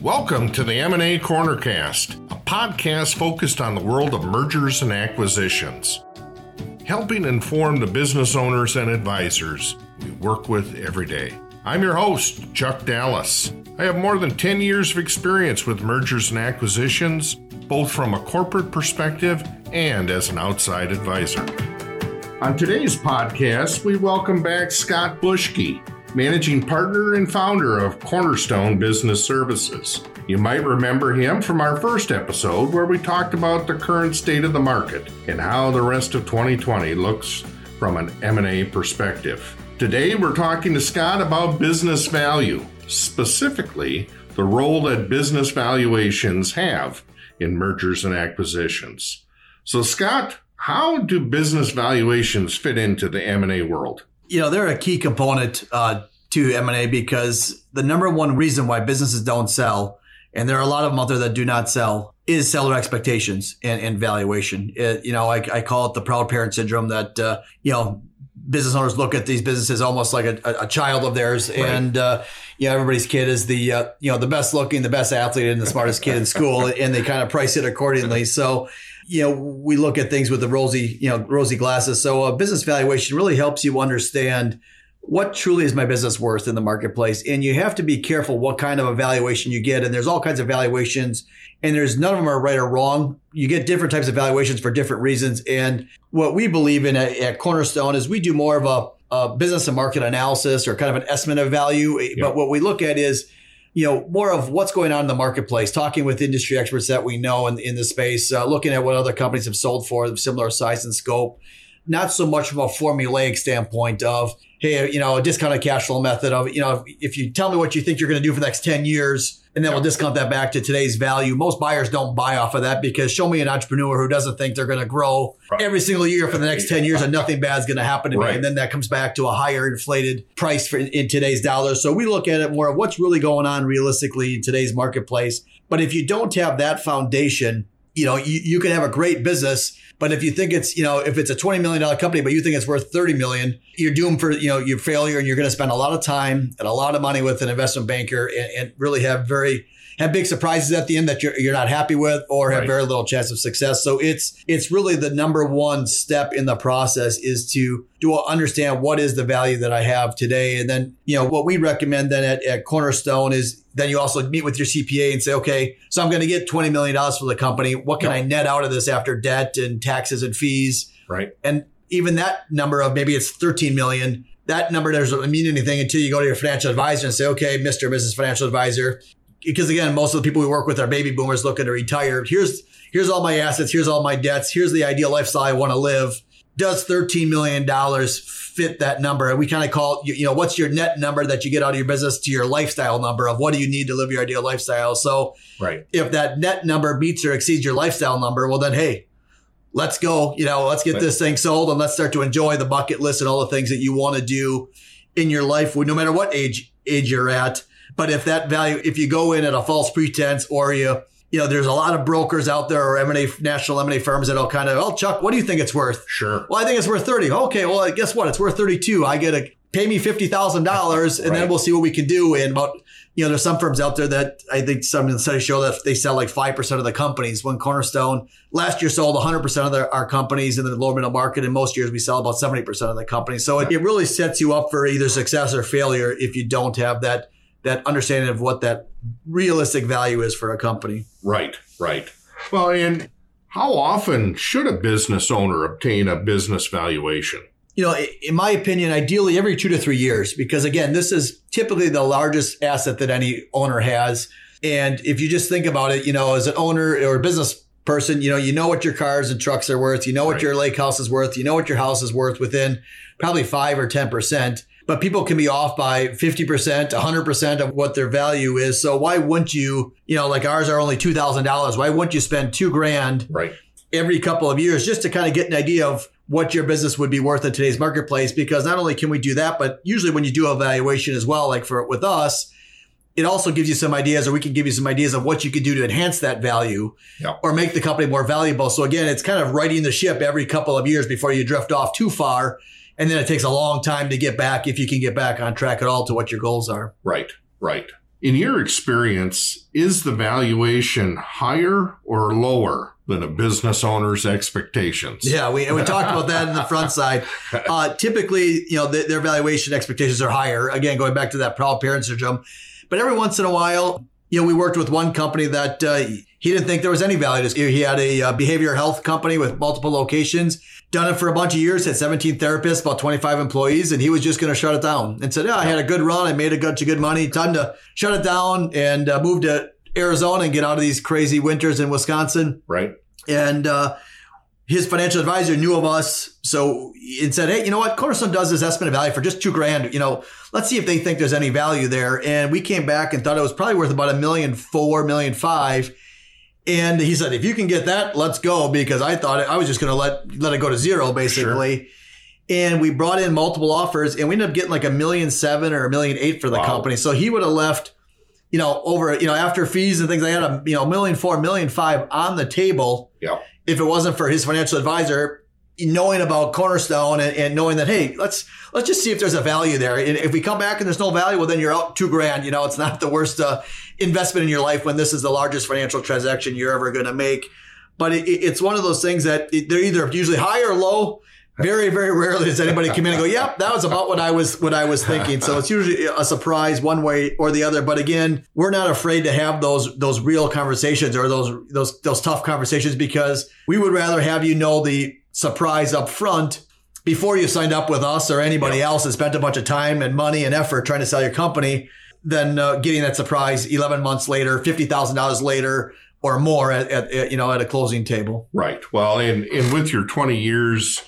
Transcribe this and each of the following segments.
Welcome to the M&A Cornercast, a podcast focused on the world of mergers and acquisitions, helping inform the business owners and advisors we work with every day. I'm your host, Chuck Dallas. I have more than 10 years of experience with mergers and acquisitions, both from a corporate perspective and as an outside advisor. On today's podcast, we welcome back Scott Bushkie, managing partner and founder of Cornerstone Business Services. You might remember him from our first episode where we talked about the current state of the market and how the rest of 2020 looks from an M&A perspective. Today we're talking to Scott about business value, specifically the role that business valuations have in mergers and acquisitions. So Scott, how do business valuations fit into the M&A world? You know they're a key component uh, to M&A because the number one reason why businesses don't sell, and there are a lot of them out there that do not sell, is seller expectations and, and valuation. It, you know, I, I, call it the proud parent syndrome that, uh, you know, business owners look at these businesses almost like a, a child of theirs. Right. And, uh, you know, everybody's kid is the, uh, you know, the best looking, the best athlete and the smartest kid in school. And they kind of price it accordingly. So, you know, we look at things with the rosy, you know, rosy glasses. So a business valuation really helps you understand what truly is my business worth in the marketplace? And you have to be careful what kind of evaluation you get. And there's all kinds of valuations and there's none of them are right or wrong. You get different types of valuations for different reasons. And what we believe in at, at Cornerstone is we do more of a, a, business and market analysis or kind of an estimate of value. But what we look at is, you know, more of what's going on in the marketplace, talking with industry experts that we know in, in the space, uh, looking at what other companies have sold for similar size and scope. Not so much from a formulaic standpoint of, hey, you know, a discounted cash flow method of, you know, if you tell me what you think you're going to do for the next 10 years, and then we'll discount that back to today's value. Most buyers don't buy off of that because show me an entrepreneur who doesn't think they're going to grow right. every single year for the next 10 years and nothing bad is going to happen to right. me. And then that comes back to a higher inflated price for, in today's dollars. So we look at it more of what's really going on realistically in today's marketplace. But if you don't have that foundation, you know, you, you can have a great business but if you think it's, you know, if it's a $20 million company, but you think it's worth 30 million, you're doomed for, you know, your failure and you're going to spend a lot of time and a lot of money with an investment banker and, and really have very, have big surprises at the end that you're, you're not happy with or have right. very little chance of success. So it's, it's really the number one step in the process is to do I understand what is the value that I have today. And then, you know, what we recommend then at, at Cornerstone is then you also meet with your CPA and say, okay, so I'm going to get $20 million for the company. What can yep. I net out of this after debt and taxes and fees? Right. And even that number of maybe it's 13 million, that number doesn't mean anything until you go to your financial advisor and say, okay, Mr. or Mrs. Financial Advisor, because again, most of the people we work with are baby boomers looking to retire. Here's here's all my assets, here's all my debts, here's the ideal lifestyle I want to live. Does $13 million fit that number? And we kind of call it, you know, what's your net number that you get out of your business to your lifestyle number of what do you need to live your ideal lifestyle? So right. if that net number meets or exceeds your lifestyle number, well then hey, let's go, you know, let's get right. this thing sold and let's start to enjoy the bucket list and all the things that you want to do in your life, no matter what age age you're at. But if that value, if you go in at a false pretense or you, you know, there's a lot of brokers out there or M&A, national M&A firms that'll kind of, oh, Chuck, what do you think it's worth? Sure. Well, I think it's worth 30. Okay. Well, guess what? It's worth 32. I get a, pay me $50,000 and right. then we'll see what we can do. And about, you know, there's some firms out there that I think some of the studies show that they sell like 5% of the companies. When Cornerstone last year sold 100% of the, our companies in the lower middle market. And most years we sell about 70% of the companies. So it, it really sets you up for either success or failure if you don't have that that understanding of what that realistic value is for a company. Right, right. Well, and how often should a business owner obtain a business valuation? You know, in my opinion, ideally every two to three years, because again, this is typically the largest asset that any owner has. And if you just think about it, you know, as an owner or a business person, you know, you know what your cars and trucks are worth, you know what right. your lake house is worth, you know what your house is worth within probably five or 10% but people can be off by 50%, 100% of what their value is. So why wouldn't you, you know, like ours are only $2,000. Why wouldn't you spend two grand right. every couple of years just to kind of get an idea of what your business would be worth in today's marketplace? Because not only can we do that, but usually when you do evaluation as well, like for with us, it also gives you some ideas or we can give you some ideas of what you could do to enhance that value or make the company more valuable. So again, it's kind of righting the ship every couple of years before you drift off too far and then it takes a long time to get back if you can get back on track at all to what your goals are. Right, right. In your experience, is the valuation higher or lower than a business owner's expectations? Yeah, we, we talked about that in the front side. Uh, typically, you know, the, their valuation expectations are higher. Again, going back to that proud parent syndrome. But every once in a while, you know, we worked with one company that uh, he didn't think there was any value. He had a uh, behavioral health company with multiple locations, done it for a bunch of years, had 17 therapists, about 25 employees, and he was just going to shut it down and said, yeah, I had a good run. I made a bunch of good money. Time to shut it down and uh, move to Arizona and get out of these crazy winters in Wisconsin. Right. And, uh, his financial advisor knew of us. So and said, Hey, you know what? Cornerstone does this estimate of value for just two grand. You know, let's see if they think there's any value there. And we came back and thought it was probably worth about a million four, million five. And he said, if you can get that, let's go. Because I thought I was just going to let, let it go to zero basically. Sure. And we brought in multiple offers and we ended up getting like a million seven or a million eight for the wow. company. So he would have left, you know, over, you know, after fees and things, they had a, you know, million four, million five on the table. Yeah if it wasn't for his financial advisor knowing about Cornerstone and, and, knowing that, hey, let's let's just see if there's a value there. And if we come back and there's no value, well, then you're out two grand. You know, it's not the worst uh, investment in your life when this is the largest financial transaction you're ever going to make. But it, it's one of those things that they're either usually high or low. Very, very rarely does anybody come in and go, "Yep, that was about what I was what I was thinking." So it's usually a surprise one way or the other. But again, we're not afraid to have those those real conversations or those those those tough conversations because we would rather have you know the surprise up front before you signed up with us or anybody yep. else and spent a bunch of time and money and effort trying to sell your company than uh, getting that surprise 11 months later, $50,000 later or more at, at, you know at a closing table. Right. Well, and and with your 20 years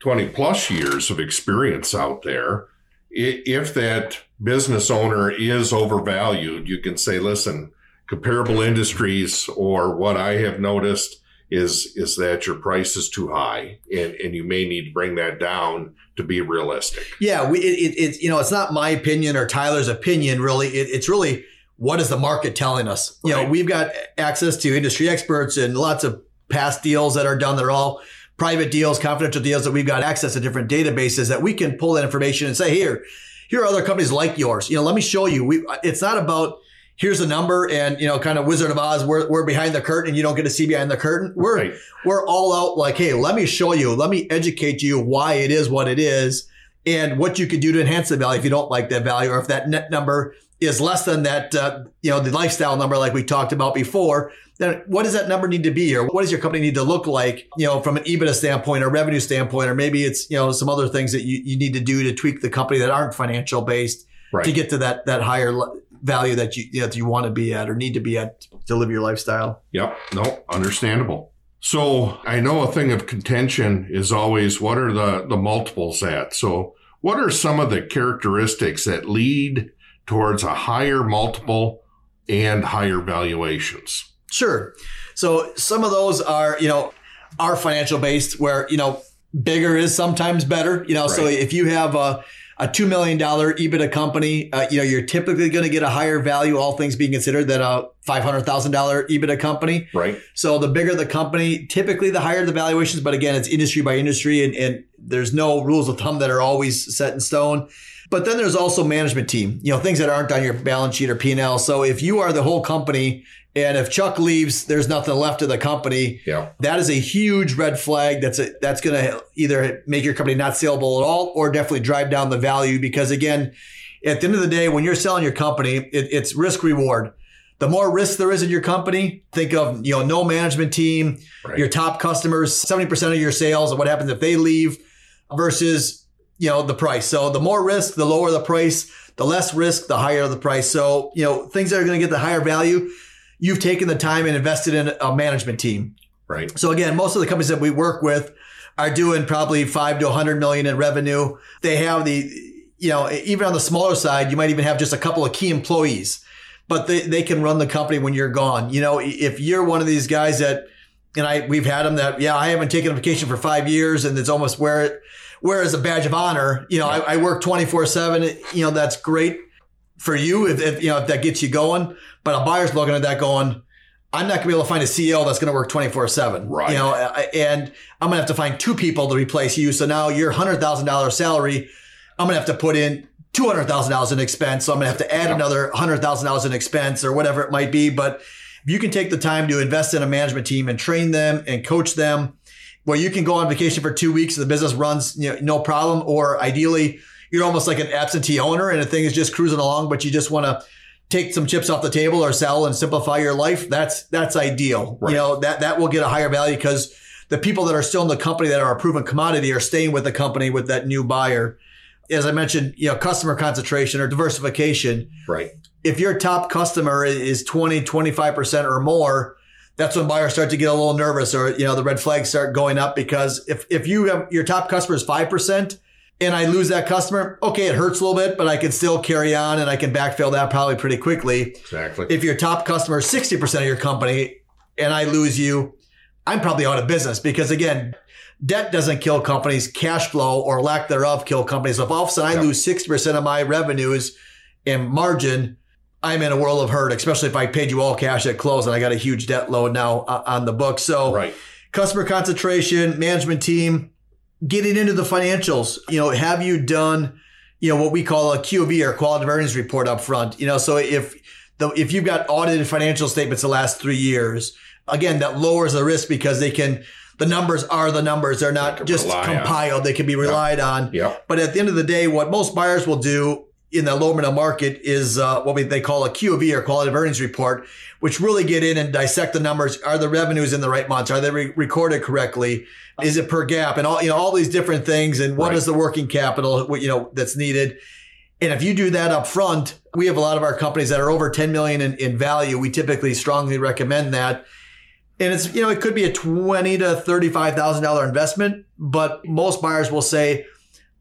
20 plus years of experience out there, if that business owner is overvalued, you can say, listen, comparable industries or what I have noticed is is that your price is too high and, and you may need to bring that down to be realistic. Yeah, we, it, it, you know, it's not my opinion or Tyler's opinion really. It, it's really what is the market telling us? You right. know, we've got access to industry experts and lots of past deals that are done. They're all private deals, confidential deals that we've got access to different databases that we can pull that information and say, here, here are other companies like yours. You know, let me show you. We, it's not about here's a number and you know, kind of Wizard of Oz. We're, we're behind the curtain and you don't get to see behind the curtain. We're right. we're all out like, hey, let me show you. Let me educate you why it is what it is and what you could do to enhance the value if you don't like that value or if that net number is less than that, uh, you know, the lifestyle number like we talked about before then what does that number need to be or what does your company need to look like you know from an ebitda standpoint or revenue standpoint or maybe it's you know some other things that you, you need to do to tweak the company that aren't financial based right. to get to that that higher value that you that you want to be at or need to be at to live your lifestyle yep no understandable so i know a thing of contention is always what are the the multiples at so what are some of the characteristics that lead towards a higher multiple and higher valuations Sure. So some of those are, you know, are financial based where, you know, bigger is sometimes better. You know, right. so if you have a, a $2 million EBITDA company, uh, you know, you're typically going to get a higher value, all things being considered, than a $500,000 EBITDA company. Right. So the bigger the company, typically the higher the valuations. But again, it's industry by industry and, and there's no rules of thumb that are always set in stone. But then there's also management team, you know, things that aren't on your balance sheet or P&L. So if you are the whole company and if Chuck leaves, there's nothing left of the company. Yeah. That is a huge red flag. That's a, that's going to either make your company not saleable at all or definitely drive down the value because again, at the end of the day, when you're selling your company, it, it's risk reward. The more risk there is in your company, think of, you know, no management team, right. your top customers, 70% of your sales and what happens if they leave versus, you know, the price. So the more risk, the lower the price, the less risk, the higher the price. So, you know, things that are going to get the higher value you've taken the time and invested in a management team. Right. So again, most of the companies that we work with are doing probably five to 100 million in revenue. They have the, you know, even on the smaller side, you might even have just a couple of key employees, but they, they can run the company when you're gone. You know, if you're one of these guys that, and I, we've had them that, yeah, I haven't taken a vacation for five years and it's almost where it, where as a badge of honor, you know, I, I work 24 seven, you know, that's great for you if, if, you know if that gets you going. But a buyer's looking at that going, I'm not gonna be able to find a CEO that's gonna work 24 seven. Right. You know, and I'm gonna have to find two people to replace you. So now your hundred thousand dollar salary, I'm gonna have to put in two hundred thousand dollars in expense, so I'm gonna have to add another hundred thousand dollars in expense or whatever it might be. But if you can take the time to invest in a management team and train them and coach them, where you can go on vacation for two weeks and the business runs you know, no problem, or ideally you're almost like an absentee owner and the thing is just cruising along, but you just want to take some chips off the table or sell and simplify your life. That's that's ideal. Right. You know that that will get a higher value because the people that are still in the company that are a proven commodity are staying with the company with that new buyer. As I mentioned, you know, customer concentration or diversification. Right. If your top customer is 20, 25% or more, that's when buyers start to get a little nervous or, you know, the red flags start going up because if, if you have your top customer is 5%, and I lose that customer, okay, it hurts a little bit, but I can still carry on and I can backfill that probably pretty quickly. Exactly. If your top customer is 60% of your company and I lose you, I'm probably out of business because again, debt doesn't kill companies. Cash flow or lack thereof kill companies. If all of a sudden I yep. lose 60% of my revenues and margin, I'm in a world of hurt, especially if I paid you all cash at close and I got a huge debt load now uh, on the book. So right. customer concentration, management team, getting into the financials, you know, have you done, you know, what we call a QOV or quality of earnings report up front? You know, so if the, if you've got audited financial statements the last three years, again, that lowers the risk because they can, the numbers are the numbers. They're not just compiled. On. They can be relied yep. on. Yep. But at the end of the day, what most buyers will do in the lower middle market is uh, what we, they call a QOV or quality of earnings report, which really get in and dissect the numbers. Are the revenues in the right months? Are they re- recorded correctly? Is it per GAAP? And all you know, all these different things. And what right. is the working capital? You know, that's needed. And if you do that up front, we have a lot of our companies that are over 10 million in, in value. We typically strongly recommend that. And it's, you know, it could be a 20 to $35,000 investment, but most buyers will say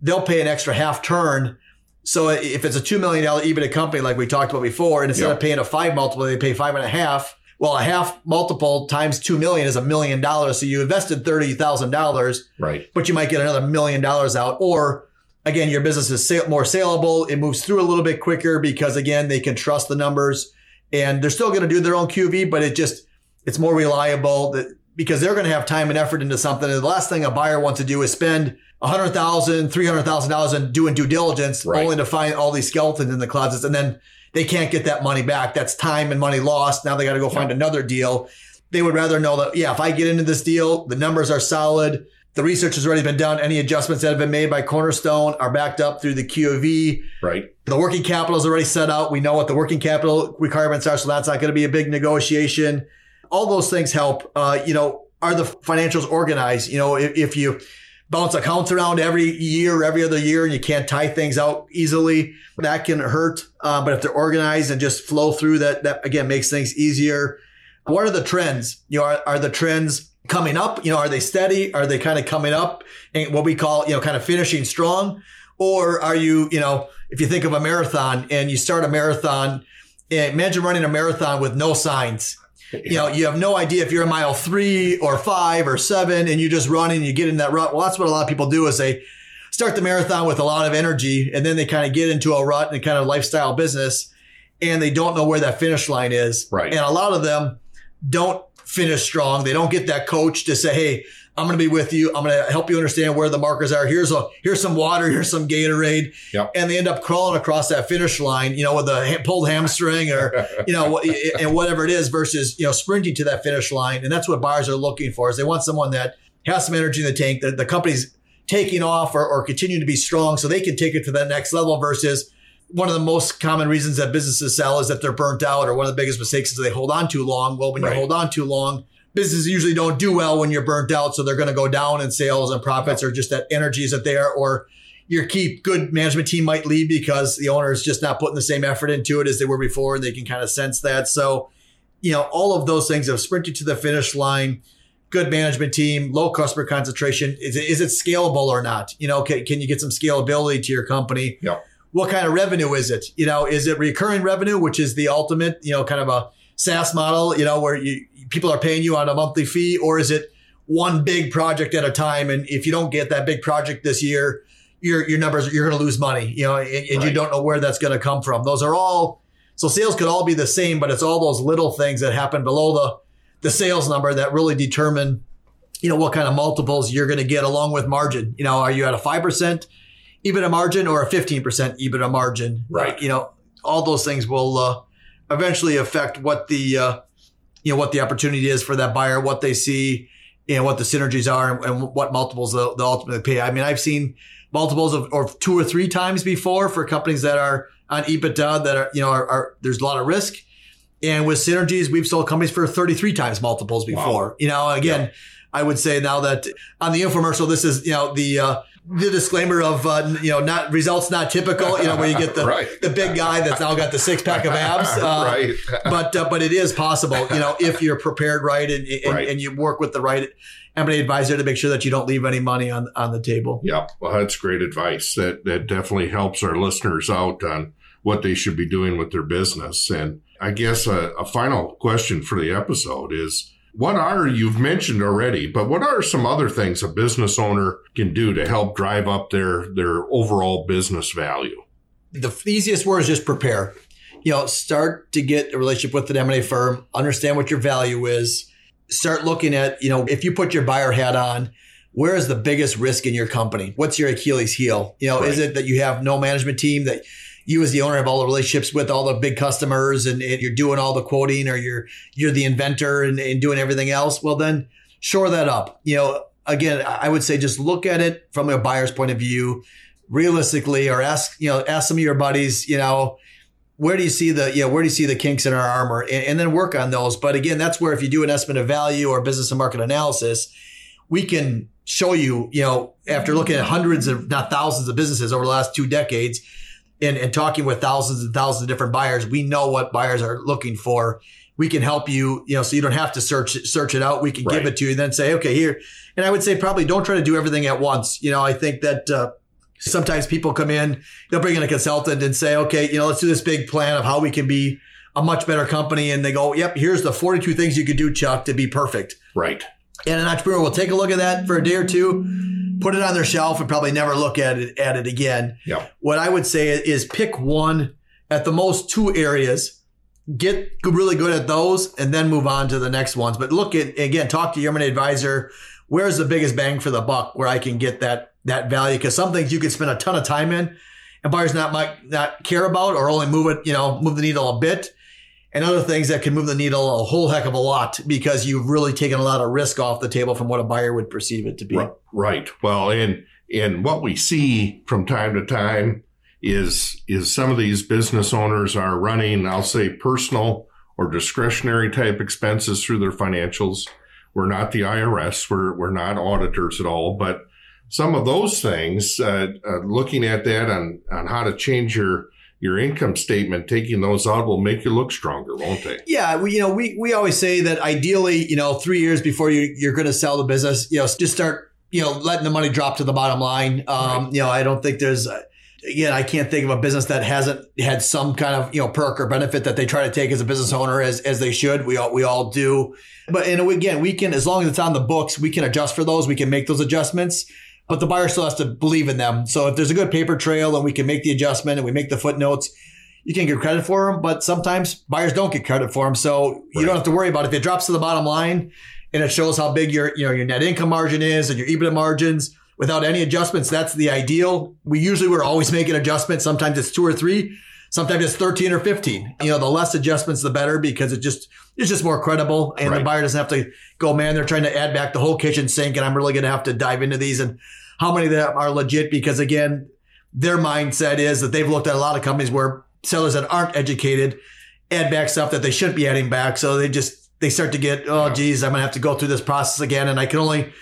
they'll pay an extra half turn so uh, if it's a $2 million EBITDA company, like we talked about before, and instead yep. of paying a five multiple, they pay five and a half. Well, a half multiple times 2 million is a million dollars. So you invested $30,000. Right. But you might get another million dollars out. Or again, your business is more saleable. It moves through a little bit quicker because again, they can trust the numbers and they're still going to do their own QV, but it just, it's more reliable that because they're going to have time and effort into something. And the last thing a buyer wants to do is spend $100,000, $300,000 in doing due diligence right. only to find all these skeletons in the closets. And then they can't get that money back. That's time and money lost. Now they got to go find another deal. They would rather know that, yeah, if I get into this deal, the numbers are solid. The research has already been done. Any adjustments that have been made by Cornerstone are backed up through the QOV. Right. The working capital is already set out. We know what the working capital requirements are. So that's not going to be a big negotiation. All those things help. Uh, you know, are the financials organized? You know, if, if you, bounce accounts around every year, every other year, and you can't tie things out easily. That can hurt. Uh, but if they're organized and just flow through, that that again makes things easier. What are the trends? You know, are, are the trends coming up? You know, are they steady? Are they kind of coming up and what we call you know kind of finishing strong? Or are you you know if you think of a marathon and you start a marathon, imagine running a marathon with no signs you know, you have no idea if you're a mile three or five or seven and you just run and you get in that rut. Well, that's what a lot of people do is they start the marathon with a lot of energy and then they kind of get into a rut and kind of lifestyle business and they don't know where that finish line is. Right. And a lot of them don't finish strong. They don't get that coach to say, Hey, I'm going to be with you. I'm going to help you understand where the markers are. Here's a here's some water. Here's some Gatorade. Yep. And they end up crawling across that finish line, you know, with a pulled hamstring or you know, and whatever it is, versus you know sprinting to that finish line. And that's what buyers are looking for. Is they want someone that has some energy in the tank. That the company's taking off or, or continuing to be strong, so they can take it to that next level. Versus one of the most common reasons that businesses sell is that they're burnt out, or one of the biggest mistakes is they hold on too long. Well, when right. you hold on too long businesses usually don't do well when you're burnt out. So they're going to go down in sales and profits or just that energy isn't there or your key good management team might leave because the owner is just not putting the same effort into it as they were before. And they can kind of sense that. So, you know, all of those things have sprinted to the finish line. Good management team, low customer concentration. Is it, is it scalable or not? You know, can, can you get some scalability to your company? Yeah. What kind of revenue is it? You know, is it recurring revenue, which is the ultimate, you know, kind of a SaaS model, you know, where you, people are paying you on a monthly fee, or is it one big project at a time? And if you don't get that big project this year, your your numbers you're going to lose money, you know, and, and right. you don't know where that's going to come from. Those are all so sales could all be the same, but it's all those little things that happen below the the sales number that really determine, you know, what kind of multiples you're going to get along with margin. You know, are you at a five percent? EBITDA margin or a 15% EBITDA margin. Right. You know, all those things will uh, eventually affect what the uh, you know what the opportunity is for that buyer, what they see, you know, what the synergies are, and, and what multiples they'll, they'll, ultimately pay. I mean, I've seen multiples of or two or three times before for companies that are on EBITDA that are you know are, are there's a lot of risk, and with synergies, we've sold companies for 33 times multiples before. Wow. You know, again. Yeah. I would say now that on the infomercial, this is you know the uh, the disclaimer of uh, you know not results not typical you know where you get the right. the big guy that's now got the six pack of abs uh, right but uh, but it is possible you know if you're prepared right and and, right. and you work with the right M&A advisor to make sure that you don't leave any money on on the table yeah well that's great advice that that definitely helps our listeners out on what they should be doing with their business and I guess a, a final question for the episode is what are, you've mentioned already, but what are some other things a business owner can do to help drive up their, their overall business value? The easiest word is just prepare. You know, start to get a relationship with an M&A firm, understand what your value is, start looking at, you know, if you put your buyer hat on, where is the biggest risk in your company? What's your Achilles heel? You know, right. is it that you have no management team that you as the owner have all the relationships with all the big customers and, and you're doing all the quoting or you're you're the inventor and, and doing everything else, well then shore that up. You know, again, I would say just look at it from a buyer's point of view, realistically, or ask, you know, ask some of your buddies, you know, where do you see the, you know, where do you see the kinks in our armor and, and then work on those. But again, that's where if you do an estimate of value or business and market analysis, we can show you, you know, after looking at hundreds of, not thousands of businesses over the last two decades, and, and talking with thousands and thousands of different buyers, we know what buyers are looking for. We can help you, you know, so you don't have to search search it out. We can right. give it to you, and then say, okay, here. And I would say probably don't try to do everything at once. You know, I think that uh, sometimes people come in, they'll bring in a consultant and say, okay, you know, let's do this big plan of how we can be a much better company. And they go, yep, here's the 42 things you could do, Chuck, to be perfect. Right. And an entrepreneur will take a look at that for a day or two put it on their shelf and probably never look at it at it again. Yeah. What I would say is pick one at the most two areas, get really good at those, and then move on to the next ones. But look at again, talk to your M&A advisor. Where's the biggest bang for the buck where I can get that that value? Because some things you can spend a ton of time in, and buyers not might not care about or only move it, you know, move the needle a bit and other things that can move the needle a whole heck of a lot because you've really taken a lot of risk off the table from what a buyer would perceive it to be. Right. Well, and and what we see from time to time is is some of these business owners are running, I'll say, personal or discretionary type expenses through their financials. We're not the IRS. We're we're not auditors at all, but some of those things, uh, uh, looking at that on on how to change your your income statement, taking those out will make you look stronger, won't they? Yeah, we, you know, we we always say that ideally, you know, three years before you you're going to sell the business, you know, just start, you know, letting the money drop to the bottom line. Um, right. You know, I don't think there's. Again, I can't think of a business that hasn't had some kind of you know perk or benefit that they try to take as a business owner as, as they should. We all we all do, but and again, we can as long as it's on the books, we can adjust for those. We can make those adjustments but the buyer still has to believe in them. So if there's a good paper trail and we can make the adjustment and we make the footnotes, you can get credit for them. But sometimes buyers don't get credit for them, so right. you don't have to worry about it. If it drops to the bottom line and it shows how big your you know your net income margin is and your EBITDA margins without any adjustments, that's the ideal. We usually we're always making adjustments. Sometimes it's two or three. Sometimes it's 13 or 15. You know, the less adjustments, the better because it just, it's just more credible and right. the buyer doesn't have to go, man, they're trying to add back the whole kitchen sink and I'm really going to have to dive into these and how many of them are legit because again, their mindset is that they've looked at a lot of companies where sellers that aren't educated add back stuff that they shouldn't be adding back. So they just, they start to get, oh, geez, I'm going to have to go through this process again. And I can only,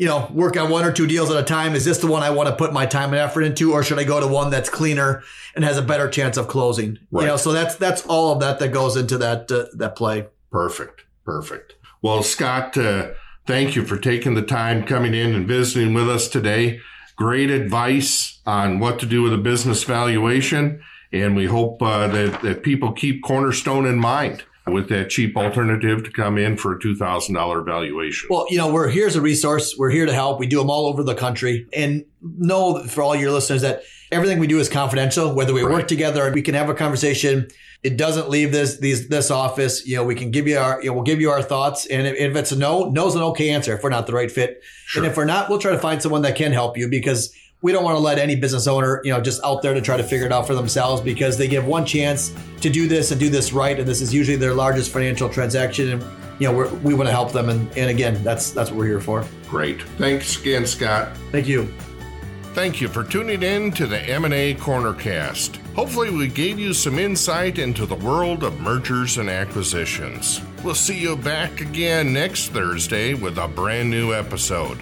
you know, work on one or two deals at a time. Is this the one I want to put my time and effort into, or should I go to one that's cleaner and has a better chance of closing? Right. You know, so that's that's all of that that goes into that uh, that play. Perfect, perfect. Well, Scott, uh, thank you for taking the time coming in and visiting with us today. Great advice on what to do with a business valuation, and we hope uh, that that people keep Cornerstone in mind with that cheap alternative to come in for a $2,000 valuation. Well, you know, we're here's a resource. We're here to help. We do them all over the country. And know for all your listeners that everything we do is confidential, whether we right. work together we can have a conversation. It doesn't leave this, these, this office. You know, we can give you our, you know, we'll give you our thoughts. And if, if it's a no, no's an okay answer if we're not the right fit. Sure. And if we're not, we'll try to find someone that can help you because we don't want to let any business owner, you know, just out there to try to figure it out for themselves because they give one chance to do this and do this right, and this is usually their largest financial transaction. And you know, we're, we want to help them, and, and again, that's that's what we're here for. Great. Thanks again, Scott. Thank you. Thank you for tuning in to the M&A Cornercast. Hopefully we gave you some insight into the world of mergers and acquisitions. We'll see you back again next Thursday with a brand new episode.